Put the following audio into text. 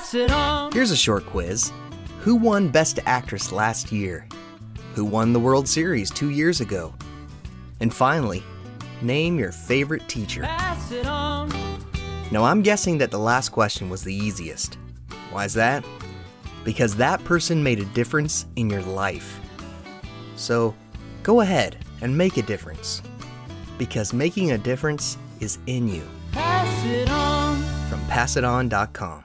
Pass it on. Here's a short quiz Who won Best Actress last year? Who won the World Series two years ago? And finally, name your favorite teacher. Now, I'm guessing that the last question was the easiest. Why is that? Because that person made a difference in your life. So, go ahead and make a difference. Because making a difference is in you. Pass it on. From PassItOn.com.